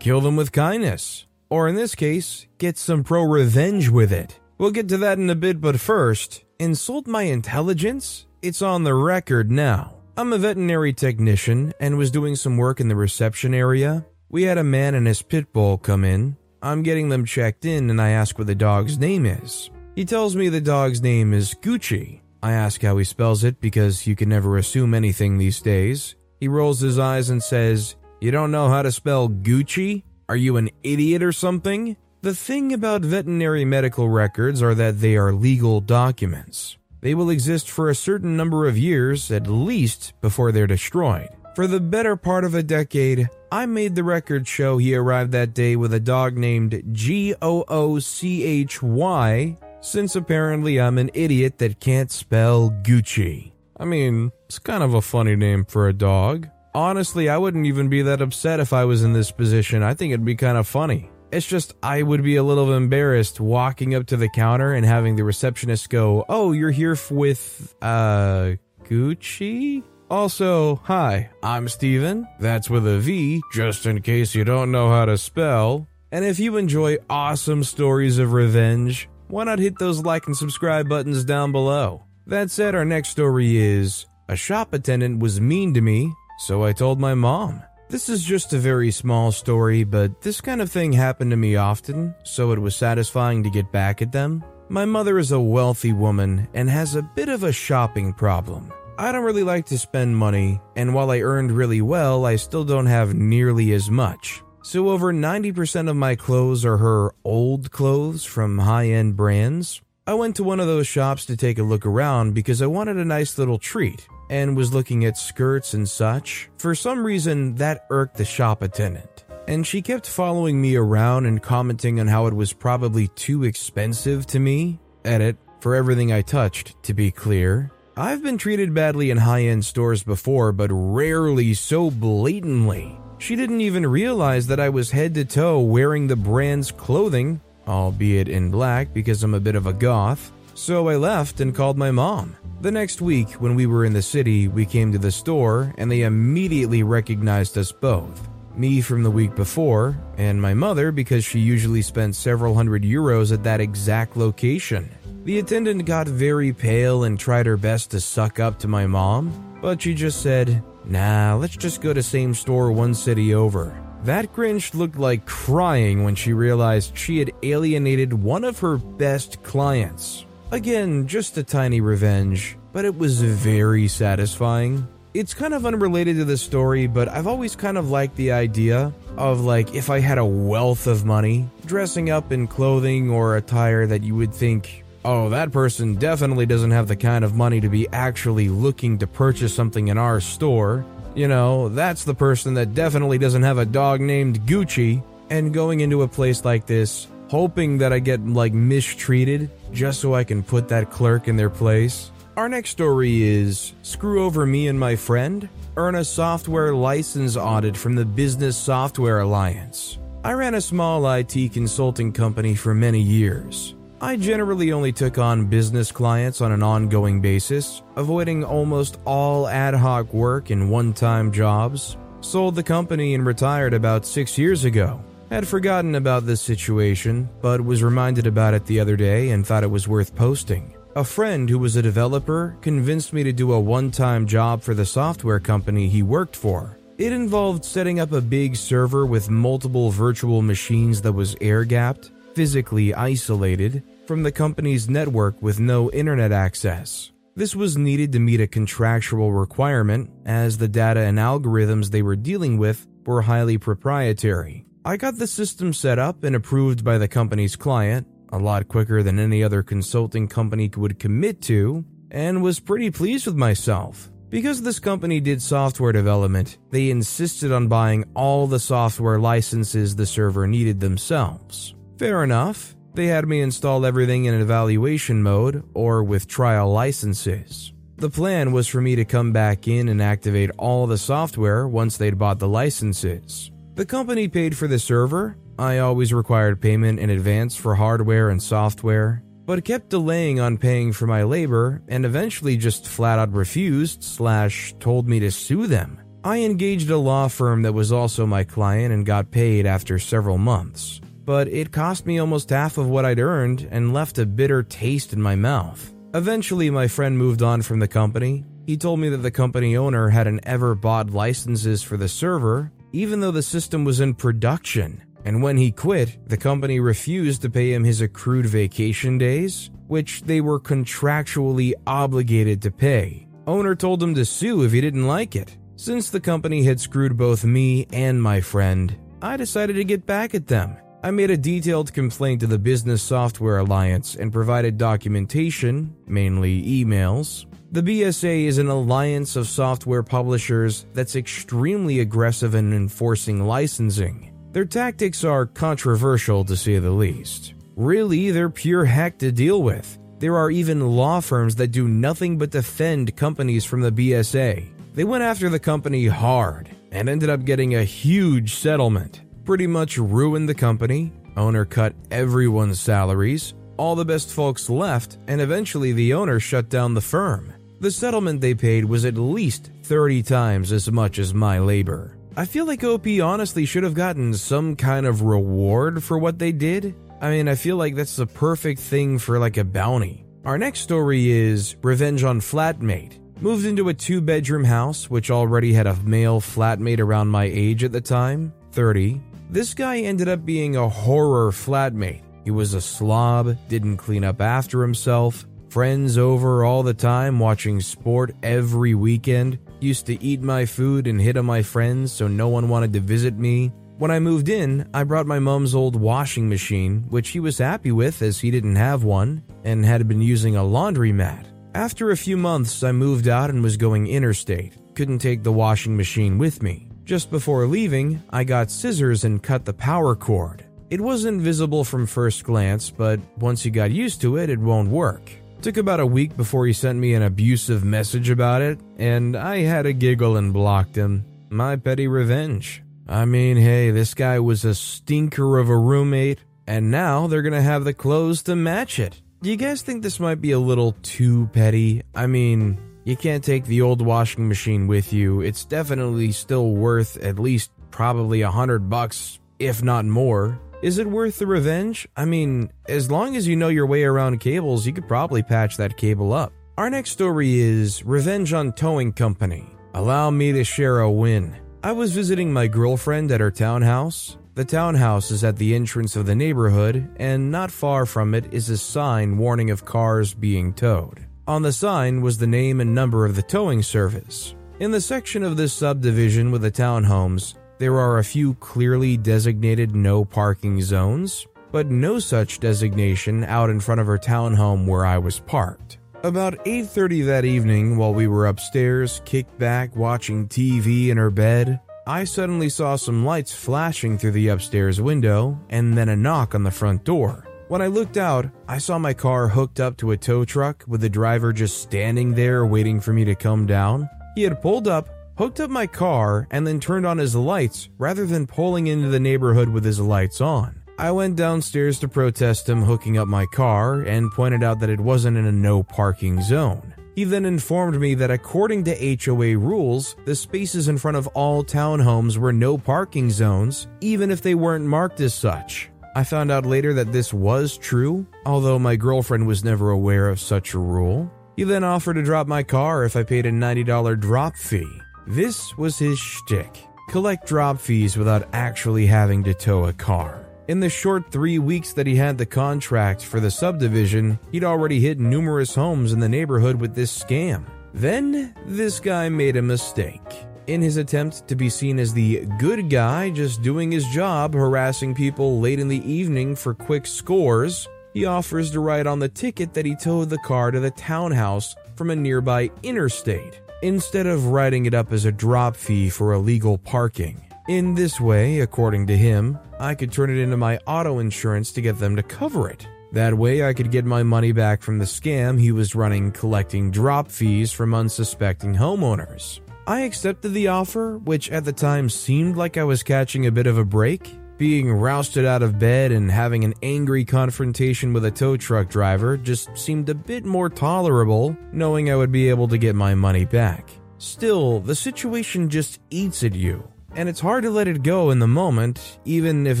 Kill them with kindness. Or in this case, get some pro revenge with it. We'll get to that in a bit, but first, insult my intelligence? It's on the record now. I'm a veterinary technician and was doing some work in the reception area. We had a man and his pit bull come in. I'm getting them checked in and I ask what the dog's name is. He tells me the dog's name is Gucci. I ask how he spells it because you can never assume anything these days. He rolls his eyes and says, You don't know how to spell Gucci? Are you an idiot or something? The thing about veterinary medical records are that they are legal documents. They will exist for a certain number of years, at least, before they're destroyed. For the better part of a decade, I made the record show he arrived that day with a dog named G O O C H Y since apparently I'm an idiot that can't spell Gucci. I mean, it's kind of a funny name for a dog. Honestly, I wouldn't even be that upset if I was in this position. I think it'd be kind of funny. It's just I would be a little embarrassed walking up to the counter and having the receptionist go, "Oh, you're here with uh Gucci?" Also, hi, I'm Steven. That's with a V, just in case you don't know how to spell. And if you enjoy awesome stories of revenge, why not hit those like and subscribe buttons down below? That said, our next story is a shop attendant was mean to me, so I told my mom. This is just a very small story, but this kind of thing happened to me often, so it was satisfying to get back at them. My mother is a wealthy woman and has a bit of a shopping problem. I don't really like to spend money, and while I earned really well, I still don't have nearly as much. So, over 90% of my clothes are her old clothes from high end brands. I went to one of those shops to take a look around because I wanted a nice little treat and was looking at skirts and such. For some reason, that irked the shop attendant. And she kept following me around and commenting on how it was probably too expensive to me. Edit, for everything I touched, to be clear. I've been treated badly in high end stores before, but rarely so blatantly. She didn't even realize that I was head to toe wearing the brand's clothing, albeit in black because I'm a bit of a goth. So I left and called my mom. The next week, when we were in the city, we came to the store and they immediately recognized us both. Me from the week before, and my mother because she usually spent several hundred euros at that exact location. The attendant got very pale and tried her best to suck up to my mom, but she just said, Nah, let's just go to same store one city over. That Grinch looked like crying when she realized she had alienated one of her best clients. Again, just a tiny revenge, but it was very satisfying. It's kind of unrelated to the story, but I've always kind of liked the idea of like if I had a wealth of money, dressing up in clothing or attire that you would think oh, that person definitely doesn't have the kind of money to be actually looking to purchase something in our store. You know, that's the person that definitely doesn't have a dog named Gucci. And going into a place like this, hoping that I get like mistreated just so I can put that clerk in their place. Our next story is Screw Over Me and My Friend, earn a software license audit from the Business Software Alliance. I ran a small IT consulting company for many years. I generally only took on business clients on an ongoing basis, avoiding almost all ad hoc work and one time jobs. Sold the company and retired about six years ago. Had forgotten about this situation, but was reminded about it the other day and thought it was worth posting. A friend who was a developer convinced me to do a one time job for the software company he worked for. It involved setting up a big server with multiple virtual machines that was air gapped, physically isolated, from the company's network with no internet access. This was needed to meet a contractual requirement, as the data and algorithms they were dealing with were highly proprietary. I got the system set up and approved by the company's client, a lot quicker than any other consulting company would commit to, and was pretty pleased with myself. Because this company did software development, they insisted on buying all the software licenses the server needed themselves. Fair enough, they had me install everything in evaluation mode or with trial licenses. The plan was for me to come back in and activate all the software once they'd bought the licenses. The company paid for the server. I always required payment in advance for hardware and software, but kept delaying on paying for my labor and eventually just flat out refused slash told me to sue them. I engaged a law firm that was also my client and got paid after several months but it cost me almost half of what I'd earned and left a bitter taste in my mouth. Eventually, my friend moved on from the company. He told me that the company owner hadn't ever bought licenses for the server, even though the system was in production. And when he quit, the company refused to pay him his accrued vacation days, which they were contractually obligated to pay. Owner told him to sue if he didn't like it. Since the company had screwed both me and my friend, I decided to get back at them I made a detailed complaint to the Business Software Alliance and provided documentation, mainly emails. The BSA is an alliance of software publishers that's extremely aggressive in enforcing licensing. Their tactics are controversial to say the least. Really, they're pure heck to deal with. There are even law firms that do nothing but defend companies from the BSA. They went after the company hard and ended up getting a huge settlement pretty much ruined the company, owner cut everyone's salaries, all the best folks left, and eventually the owner shut down the firm. The settlement they paid was at least 30 times as much as my labor. I feel like OP honestly should have gotten some kind of reward for what they did. I mean, I feel like that's the perfect thing for like a bounty. Our next story is Revenge on Flatmate. Moved into a two bedroom house, which already had a male flatmate around my age at the time, 30. This guy ended up being a horror flatmate. He was a slob, didn't clean up after himself, friends over all the time watching sport every weekend, used to eat my food and hit on my friends so no one wanted to visit me. When I moved in, I brought my mom's old washing machine, which he was happy with as he didn't have one and had been using a laundromat. After a few months, I moved out and was going interstate. Couldn't take the washing machine with me. Just before leaving, I got scissors and cut the power cord. It wasn't visible from first glance, but once you got used to it, it won't work. Took about a week before he sent me an abusive message about it, and I had a giggle and blocked him. My petty revenge. I mean, hey, this guy was a stinker of a roommate, and now they're gonna have the clothes to match it. Do you guys think this might be a little too petty? I mean, you can't take the old washing machine with you. It's definitely still worth at least probably a hundred bucks, if not more. Is it worth the revenge? I mean, as long as you know your way around cables, you could probably patch that cable up. Our next story is Revenge on Towing Company. Allow me to share a win. I was visiting my girlfriend at her townhouse. The townhouse is at the entrance of the neighborhood, and not far from it is a sign warning of cars being towed. On the sign was the name and number of the towing service. In the section of this subdivision with the townhomes, there are a few clearly designated no parking zones, but no such designation out in front of her townhome where I was parked. About 8:30 that evening while we were upstairs, kicked back watching TV in her bed, I suddenly saw some lights flashing through the upstairs window and then a knock on the front door. When I looked out, I saw my car hooked up to a tow truck with the driver just standing there waiting for me to come down. He had pulled up, hooked up my car, and then turned on his lights rather than pulling into the neighborhood with his lights on. I went downstairs to protest him hooking up my car and pointed out that it wasn't in a no parking zone. He then informed me that according to HOA rules, the spaces in front of all townhomes were no parking zones, even if they weren't marked as such. I found out later that this was true, although my girlfriend was never aware of such a rule. He then offered to drop my car if I paid a $90 drop fee. This was his shtick collect drop fees without actually having to tow a car. In the short three weeks that he had the contract for the subdivision, he'd already hit numerous homes in the neighborhood with this scam. Then, this guy made a mistake in his attempt to be seen as the good guy just doing his job, harassing people late in the evening for quick scores, he offers to write on the ticket that he towed the car to the townhouse from a nearby interstate. Instead of writing it up as a drop fee for illegal parking. In this way, according to him, I could turn it into my auto insurance to get them to cover it. That way, I could get my money back from the scam he was running collecting drop fees from unsuspecting homeowners. I accepted the offer, which at the time seemed like I was catching a bit of a break. Being rousted out of bed and having an angry confrontation with a tow truck driver just seemed a bit more tolerable, knowing I would be able to get my money back. Still, the situation just eats at you, and it's hard to let it go in the moment, even if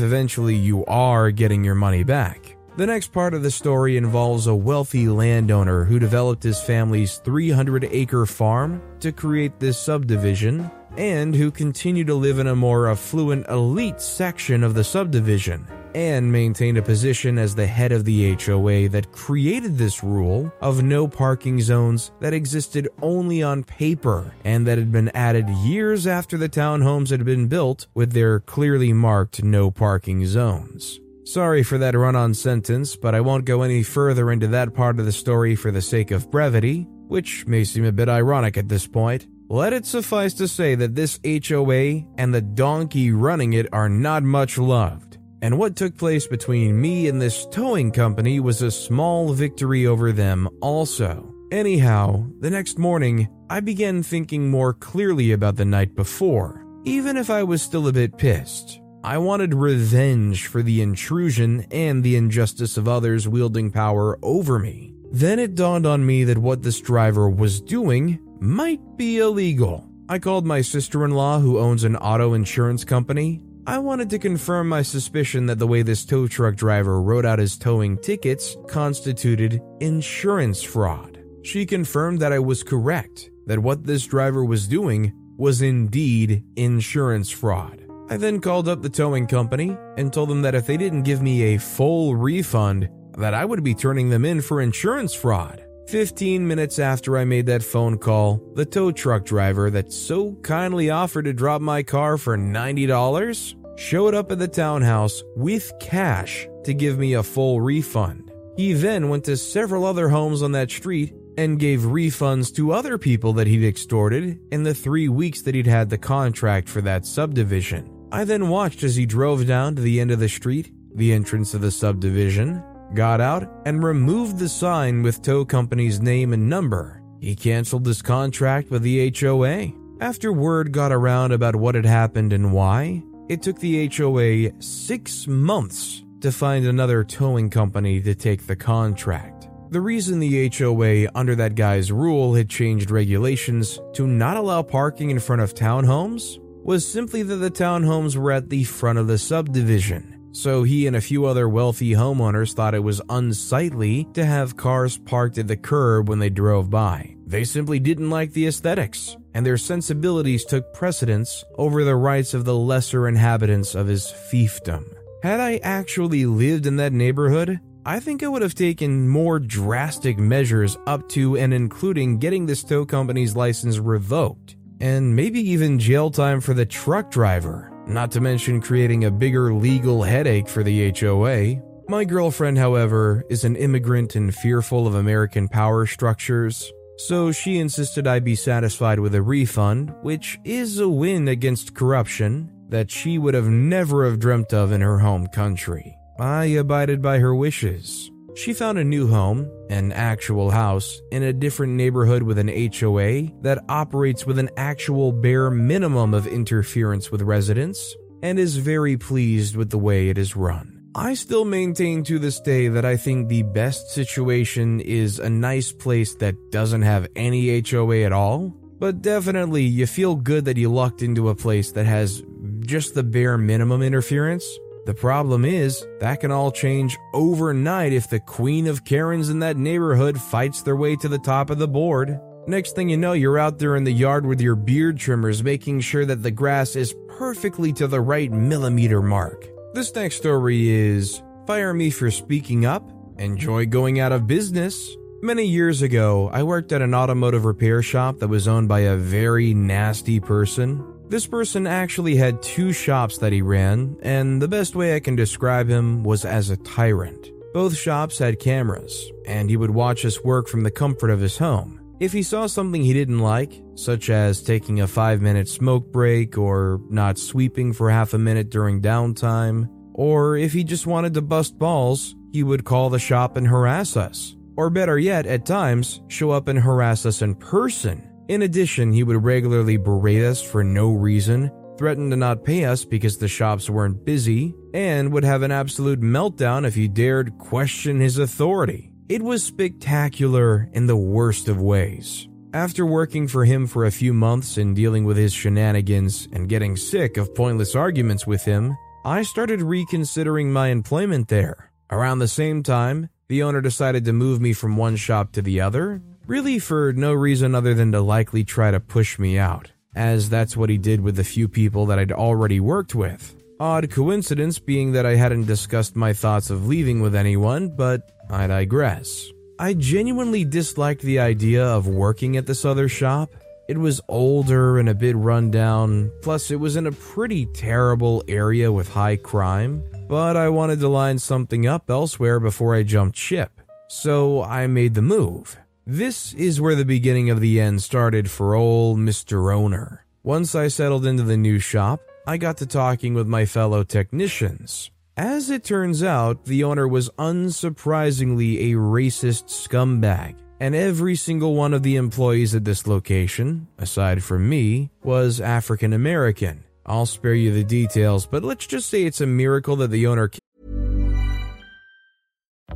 eventually you are getting your money back. The next part of the story involves a wealthy landowner who developed his family's 300 acre farm to create this subdivision and who continued to live in a more affluent elite section of the subdivision and maintained a position as the head of the HOA that created this rule of no parking zones that existed only on paper and that had been added years after the townhomes had been built with their clearly marked no parking zones. Sorry for that run on sentence, but I won't go any further into that part of the story for the sake of brevity, which may seem a bit ironic at this point. Let it suffice to say that this HOA and the donkey running it are not much loved. And what took place between me and this towing company was a small victory over them, also. Anyhow, the next morning, I began thinking more clearly about the night before, even if I was still a bit pissed. I wanted revenge for the intrusion and the injustice of others wielding power over me. Then it dawned on me that what this driver was doing might be illegal. I called my sister in law, who owns an auto insurance company. I wanted to confirm my suspicion that the way this tow truck driver wrote out his towing tickets constituted insurance fraud. She confirmed that I was correct, that what this driver was doing was indeed insurance fraud. I then called up the towing company and told them that if they didn't give me a full refund, that I would be turning them in for insurance fraud. 15 minutes after I made that phone call, the tow truck driver that so kindly offered to drop my car for $90 showed up at the townhouse with cash to give me a full refund. He then went to several other homes on that street and gave refunds to other people that he'd extorted in the three weeks that he'd had the contract for that subdivision. I then watched as he drove down to the end of the street, the entrance of the subdivision, got out, and removed the sign with tow company's name and number. He canceled his contract with the HOA. After word got around about what had happened and why, it took the HOA six months to find another towing company to take the contract. The reason the HOA, under that guy's rule, had changed regulations to not allow parking in front of townhomes was simply that the townhomes were at the front of the subdivision. So he and a few other wealthy homeowners thought it was unsightly to have cars parked at the curb when they drove by. They simply didn't like the aesthetics, and their sensibilities took precedence over the rights of the lesser inhabitants of his fiefdom. Had I actually lived in that neighborhood, I think I would have taken more drastic measures up to and including getting this tow company's license revoked and maybe even jail time for the truck driver, not to mention creating a bigger legal headache for the HOA. My girlfriend, however, is an immigrant and fearful of American power structures, so she insisted I be satisfied with a refund, which is a win against corruption that she would have never have dreamt of in her home country. I abided by her wishes. She found a new home, an actual house, in a different neighborhood with an HOA that operates with an actual bare minimum of interference with residents, and is very pleased with the way it is run. I still maintain to this day that I think the best situation is a nice place that doesn't have any HOA at all, but definitely you feel good that you lucked into a place that has just the bare minimum interference the problem is, that can all change overnight if the queen of Karens in that neighborhood fights their way to the top of the board. Next thing you know, you're out there in the yard with your beard trimmers making sure that the grass is perfectly to the right millimeter mark. This next story is Fire Me for Speaking Up, Enjoy Going Out of Business. Many years ago, I worked at an automotive repair shop that was owned by a very nasty person. This person actually had two shops that he ran, and the best way I can describe him was as a tyrant. Both shops had cameras, and he would watch us work from the comfort of his home. If he saw something he didn't like, such as taking a 5 minute smoke break or not sweeping for half a minute during downtime, or if he just wanted to bust balls, he would call the shop and harass us. Or better yet, at times, show up and harass us in person. In addition, he would regularly berate us for no reason, threaten to not pay us because the shops weren't busy, and would have an absolute meltdown if you dared question his authority. It was spectacular in the worst of ways. After working for him for a few months and dealing with his shenanigans and getting sick of pointless arguments with him, I started reconsidering my employment there. Around the same time, the owner decided to move me from one shop to the other, really for no reason other than to likely try to push me out, as that's what he did with the few people that I'd already worked with. Odd coincidence being that I hadn't discussed my thoughts of leaving with anyone, but I digress. I genuinely disliked the idea of working at this other shop. It was older and a bit run down, plus, it was in a pretty terrible area with high crime. But I wanted to line something up elsewhere before I jumped ship, so I made the move. This is where the beginning of the end started for old Mr. Owner. Once I settled into the new shop, I got to talking with my fellow technicians. As it turns out, the owner was unsurprisingly a racist scumbag, and every single one of the employees at this location, aside from me, was African American. I'll spare you the details, but let's just say it's a miracle that the owner.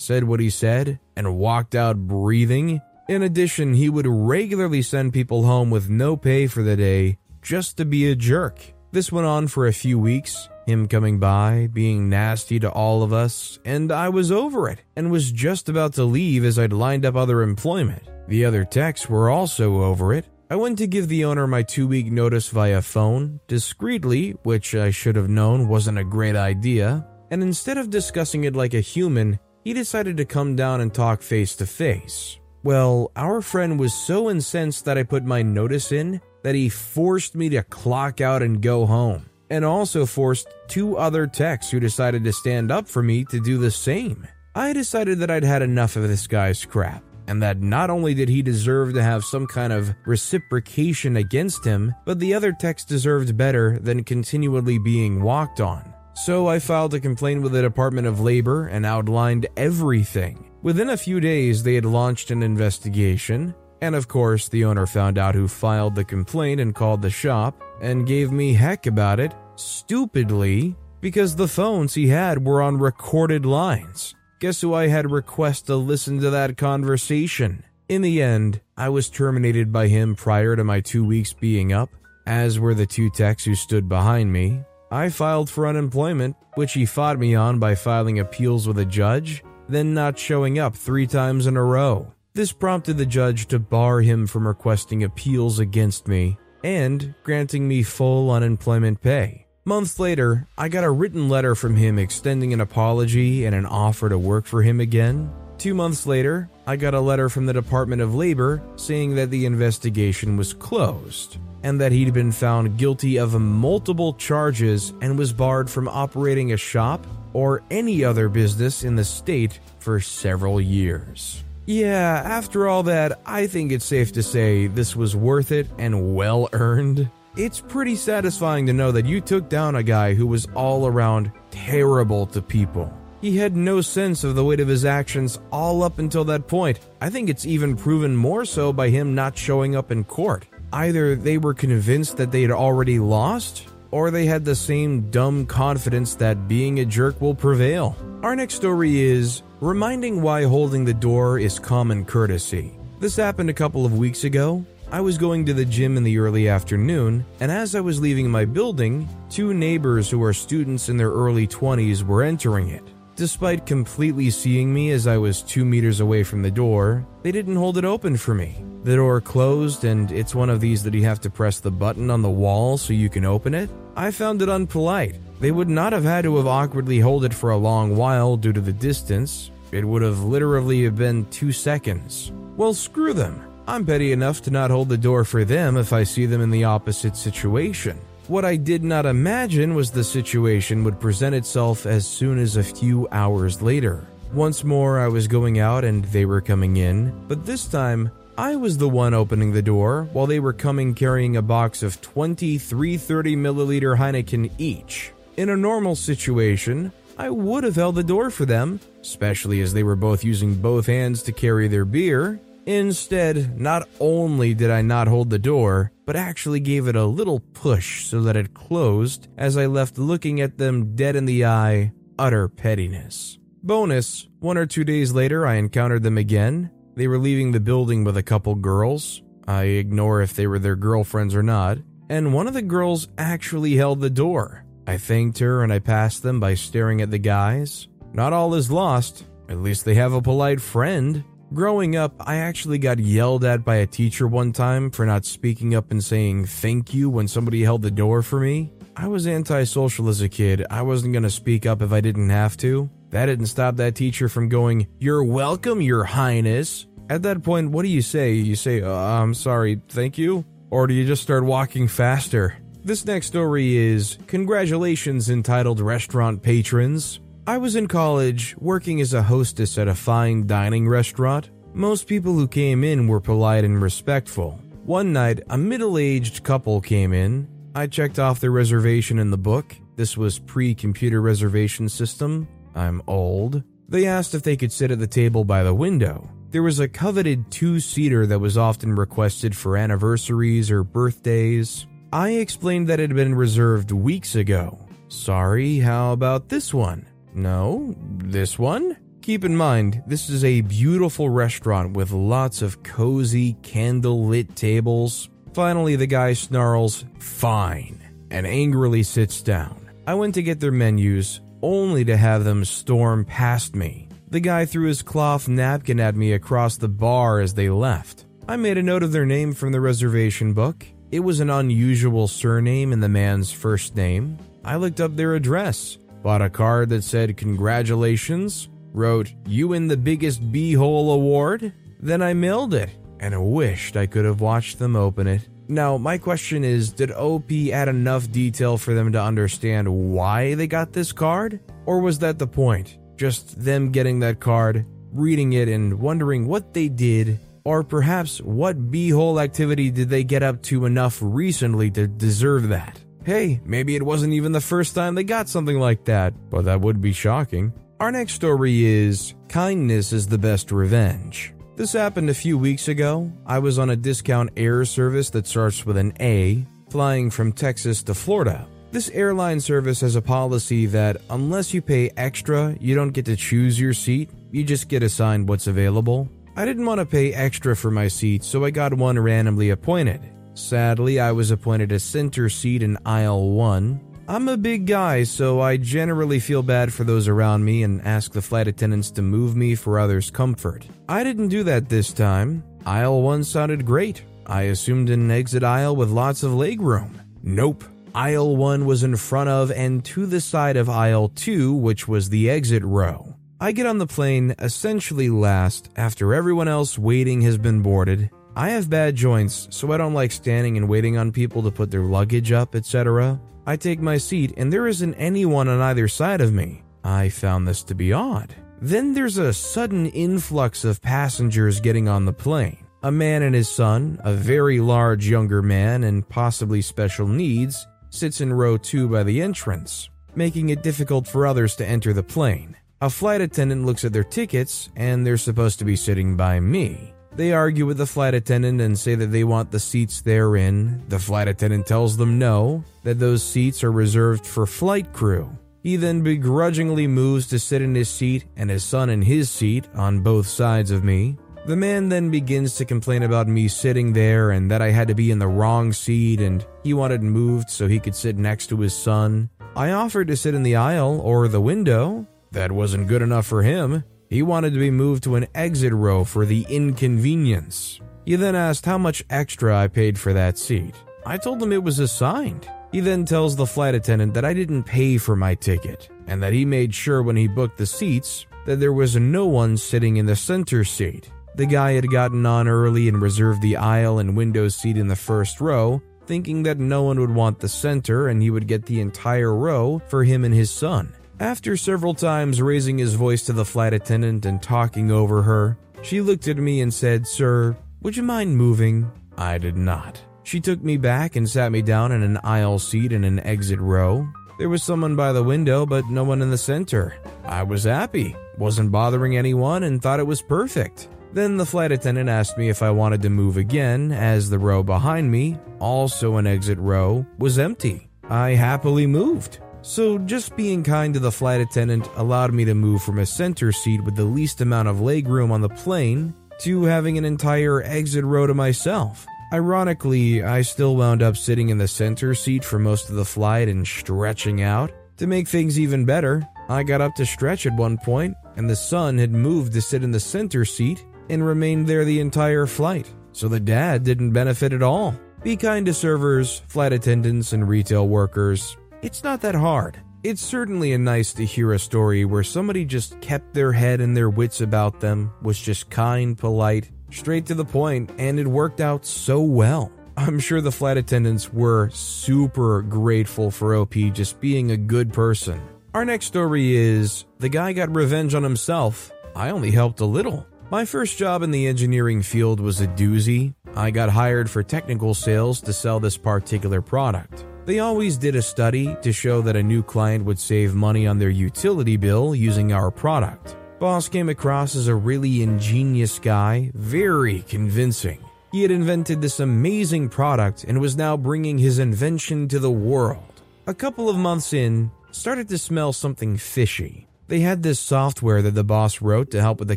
said what he said, and walked out breathing. In addition, he would regularly send people home with no pay for the day just to be a jerk. This went on for a few weeks, him coming by, being nasty to all of us, and I was over it and was just about to leave as I'd lined up other employment. The other techs were also over it. I went to give the owner my two week notice via phone, discreetly, which I should have known wasn't a great idea, and instead of discussing it like a human, he decided to come down and talk face to face. Well, our friend was so incensed that I put my notice in that he forced me to clock out and go home, and also forced two other techs who decided to stand up for me to do the same. I decided that I'd had enough of this guy's crap, and that not only did he deserve to have some kind of reciprocation against him, but the other techs deserved better than continually being walked on. So I filed a complaint with the Department of Labor and outlined everything. Within a few days, they had launched an investigation, and of course, the owner found out who filed the complaint and called the shop and gave me heck about it, stupidly, because the phones he had were on recorded lines. Guess who I had request to listen to that conversation? In the end, I was terminated by him prior to my two weeks being up, as were the two techs who stood behind me, I filed for unemployment, which he fought me on by filing appeals with a judge, then not showing up three times in a row. This prompted the judge to bar him from requesting appeals against me and granting me full unemployment pay. Months later, I got a written letter from him extending an apology and an offer to work for him again. Two months later, I got a letter from the Department of Labor saying that the investigation was closed and that he'd been found guilty of multiple charges and was barred from operating a shop or any other business in the state for several years. Yeah, after all that, I think it's safe to say this was worth it and well earned. It's pretty satisfying to know that you took down a guy who was all around terrible to people. He had no sense of the weight of his actions all up until that point. I think it's even proven more so by him not showing up in court. Either they were convinced that they had already lost, or they had the same dumb confidence that being a jerk will prevail. Our next story is reminding why holding the door is common courtesy. This happened a couple of weeks ago. I was going to the gym in the early afternoon, and as I was leaving my building, two neighbors who are students in their early 20s were entering it. Despite completely seeing me as I was two meters away from the door, they didn't hold it open for me. The door closed, and it's one of these that you have to press the button on the wall so you can open it. I found it unpolite. They would not have had to have awkwardly hold it for a long while due to the distance. It would have literally been two seconds. Well, screw them. I'm petty enough to not hold the door for them if I see them in the opposite situation. What I did not imagine was the situation would present itself as soon as a few hours later. Once more, I was going out and they were coming in, but this time, I was the one opening the door while they were coming carrying a box of 20 330 milliliter Heineken each. In a normal situation, I would have held the door for them, especially as they were both using both hands to carry their beer, Instead, not only did I not hold the door, but actually gave it a little push so that it closed as I left looking at them dead in the eye, utter pettiness. Bonus, one or two days later, I encountered them again. They were leaving the building with a couple girls. I ignore if they were their girlfriends or not. And one of the girls actually held the door. I thanked her and I passed them by staring at the guys. Not all is lost. At least they have a polite friend. Growing up, I actually got yelled at by a teacher one time for not speaking up and saying thank you when somebody held the door for me. I was antisocial as a kid. I wasn't going to speak up if I didn't have to. That didn't stop that teacher from going, You're welcome, Your Highness. At that point, what do you say? You say, uh, I'm sorry, thank you? Or do you just start walking faster? This next story is Congratulations, entitled Restaurant Patrons. I was in college working as a hostess at a fine dining restaurant. Most people who came in were polite and respectful. One night, a middle aged couple came in. I checked off their reservation in the book. This was pre computer reservation system. I'm old. They asked if they could sit at the table by the window. There was a coveted two seater that was often requested for anniversaries or birthdays. I explained that it had been reserved weeks ago. Sorry, how about this one? No, this one? Keep in mind, this is a beautiful restaurant with lots of cozy, candle lit tables. Finally, the guy snarls, Fine, and angrily sits down. I went to get their menus, only to have them storm past me. The guy threw his cloth napkin at me across the bar as they left. I made a note of their name from the reservation book. It was an unusual surname in the man's first name. I looked up their address bought a card that said congratulations, wrote you win the biggest beehole award, then I mailed it and wished I could have watched them open it. Now, my question is Did OP add enough detail for them to understand why they got this card? Or was that the point? Just them getting that card, reading it, and wondering what they did, or perhaps what beehole activity did they get up to enough recently to deserve that? Hey, maybe it wasn't even the first time they got something like that, but that would be shocking. Our next story is Kindness is the Best Revenge. This happened a few weeks ago. I was on a discount air service that starts with an A, flying from Texas to Florida. This airline service has a policy that unless you pay extra, you don't get to choose your seat, you just get assigned what's available. I didn't want to pay extra for my seat, so I got one randomly appointed. Sadly, I was appointed a center seat in aisle 1. I'm a big guy, so I generally feel bad for those around me and ask the flight attendants to move me for others' comfort. I didn't do that this time. Aisle 1 sounded great. I assumed an exit aisle with lots of legroom. Nope. Aisle 1 was in front of and to the side of aisle 2, which was the exit row. I get on the plane essentially last after everyone else waiting has been boarded I have bad joints, so I don't like standing and waiting on people to put their luggage up, etc. I take my seat and there isn't anyone on either side of me. I found this to be odd. Then there's a sudden influx of passengers getting on the plane. A man and his son, a very large younger man and possibly special needs, sits in row 2 by the entrance, making it difficult for others to enter the plane. A flight attendant looks at their tickets and they're supposed to be sitting by me. They argue with the flight attendant and say that they want the seats they're in. The flight attendant tells them no, that those seats are reserved for flight crew. He then begrudgingly moves to sit in his seat and his son in his seat on both sides of me. The man then begins to complain about me sitting there and that I had to be in the wrong seat and he wanted moved so he could sit next to his son. I offered to sit in the aisle or the window. That wasn't good enough for him. He wanted to be moved to an exit row for the inconvenience. He then asked how much extra I paid for that seat. I told him it was assigned. He then tells the flight attendant that I didn't pay for my ticket and that he made sure when he booked the seats that there was no one sitting in the center seat. The guy had gotten on early and reserved the aisle and window seat in the first row, thinking that no one would want the center and he would get the entire row for him and his son. After several times raising his voice to the flight attendant and talking over her, she looked at me and said, Sir, would you mind moving? I did not. She took me back and sat me down in an aisle seat in an exit row. There was someone by the window, but no one in the center. I was happy, wasn't bothering anyone, and thought it was perfect. Then the flight attendant asked me if I wanted to move again, as the row behind me, also an exit row, was empty. I happily moved. So, just being kind to the flight attendant allowed me to move from a center seat with the least amount of legroom on the plane to having an entire exit row to myself. Ironically, I still wound up sitting in the center seat for most of the flight and stretching out. To make things even better, I got up to stretch at one point, and the son had moved to sit in the center seat and remained there the entire flight, so the dad didn't benefit at all. Be kind to servers, flight attendants, and retail workers. It's not that hard. It's certainly nice to hear a story where somebody just kept their head and their wits about them, was just kind, polite, straight to the point, and it worked out so well. I'm sure the flight attendants were super grateful for OP just being a good person. Our next story is the guy got revenge on himself. I only helped a little. My first job in the engineering field was a doozy. I got hired for technical sales to sell this particular product. They always did a study to show that a new client would save money on their utility bill using our product. Boss came across as a really ingenious guy, very convincing. He had invented this amazing product and was now bringing his invention to the world. A couple of months in, started to smell something fishy. They had this software that the boss wrote to help with the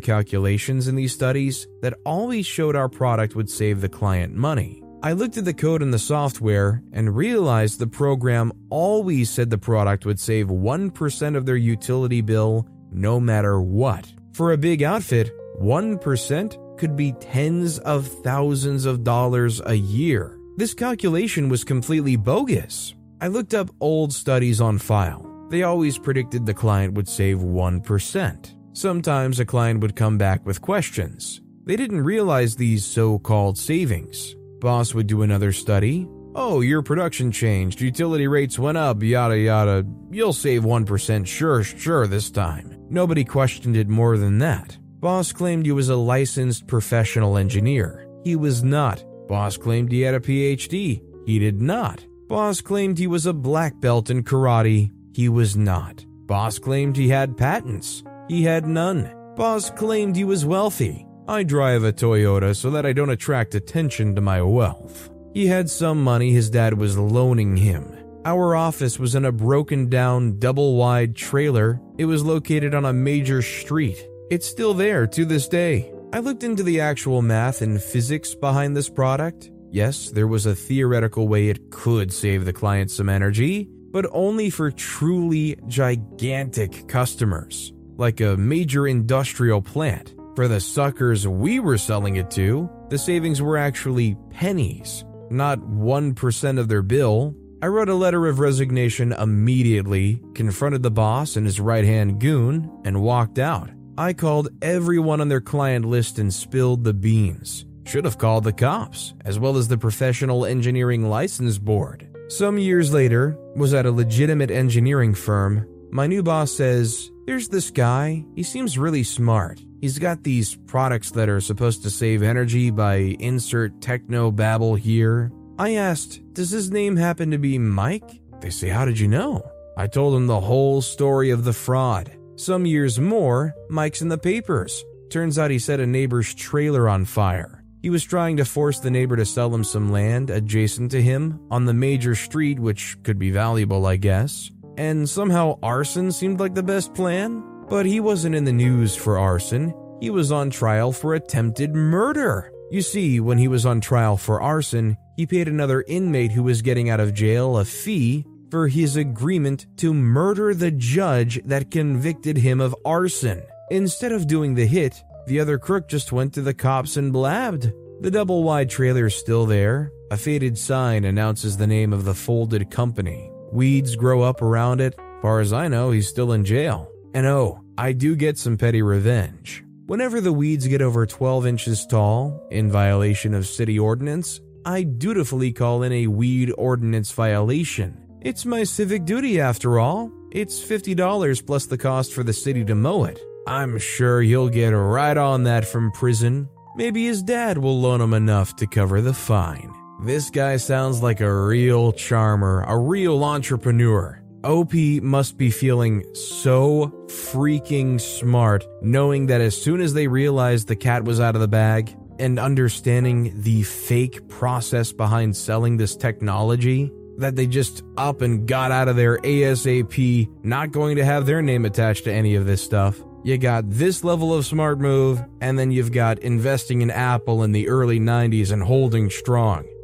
calculations in these studies that always showed our product would save the client money. I looked at the code in the software and realized the program always said the product would save 1% of their utility bill no matter what. For a big outfit, 1% could be tens of thousands of dollars a year. This calculation was completely bogus. I looked up old studies on file. They always predicted the client would save 1%. Sometimes a client would come back with questions. They didn't realize these so called savings. Boss would do another study. Oh, your production changed, utility rates went up, yada yada. You'll save 1%, sure, sure, this time. Nobody questioned it more than that. Boss claimed he was a licensed professional engineer. He was not. Boss claimed he had a PhD. He did not. Boss claimed he was a black belt in karate. He was not. Boss claimed he had patents. He had none. Boss claimed he was wealthy. I drive a Toyota so that I don't attract attention to my wealth. He had some money his dad was loaning him. Our office was in a broken down, double wide trailer. It was located on a major street. It's still there to this day. I looked into the actual math and physics behind this product. Yes, there was a theoretical way it could save the client some energy, but only for truly gigantic customers, like a major industrial plant. For the suckers we were selling it to, the savings were actually pennies, not 1% of their bill. I wrote a letter of resignation immediately, confronted the boss and his right hand goon, and walked out. I called everyone on their client list and spilled the beans. Should have called the cops, as well as the Professional Engineering License Board. Some years later, was at a legitimate engineering firm. My new boss says, There's this guy, he seems really smart. He's got these products that are supposed to save energy by insert techno babble here. I asked, Does his name happen to be Mike? They say, How did you know? I told him the whole story of the fraud. Some years more, Mike's in the papers, Turns out he set a neighbor's trailer on fire. He was trying to force the neighbor to sell him some land adjacent to him on the major street, which could be valuable, I guess. And somehow arson seemed like the best plan. But he wasn't in the news for arson, he was on trial for attempted murder. You see, when he was on trial for arson, he paid another inmate who was getting out of jail a fee for his agreement to murder the judge that convicted him of arson. Instead of doing the hit, the other crook just went to the cops and blabbed. The double wide trailer's still there. A faded sign announces the name of the folded company. Weeds grow up around it. Far as I know, he's still in jail. And oh, I do get some petty revenge. Whenever the weeds get over 12 inches tall, in violation of city ordinance, I dutifully call in a weed ordinance violation. It's my civic duty after all. It's $50 plus the cost for the city to mow it. I'm sure he'll get right on that from prison. Maybe his dad will loan him enough to cover the fine. This guy sounds like a real charmer, a real entrepreneur. OP must be feeling so freaking smart, knowing that as soon as they realized the cat was out of the bag and understanding the fake process behind selling this technology, that they just up and got out of there ASAP, not going to have their name attached to any of this stuff. You got this level of smart move, and then you've got investing in Apple in the early 90s and holding strong.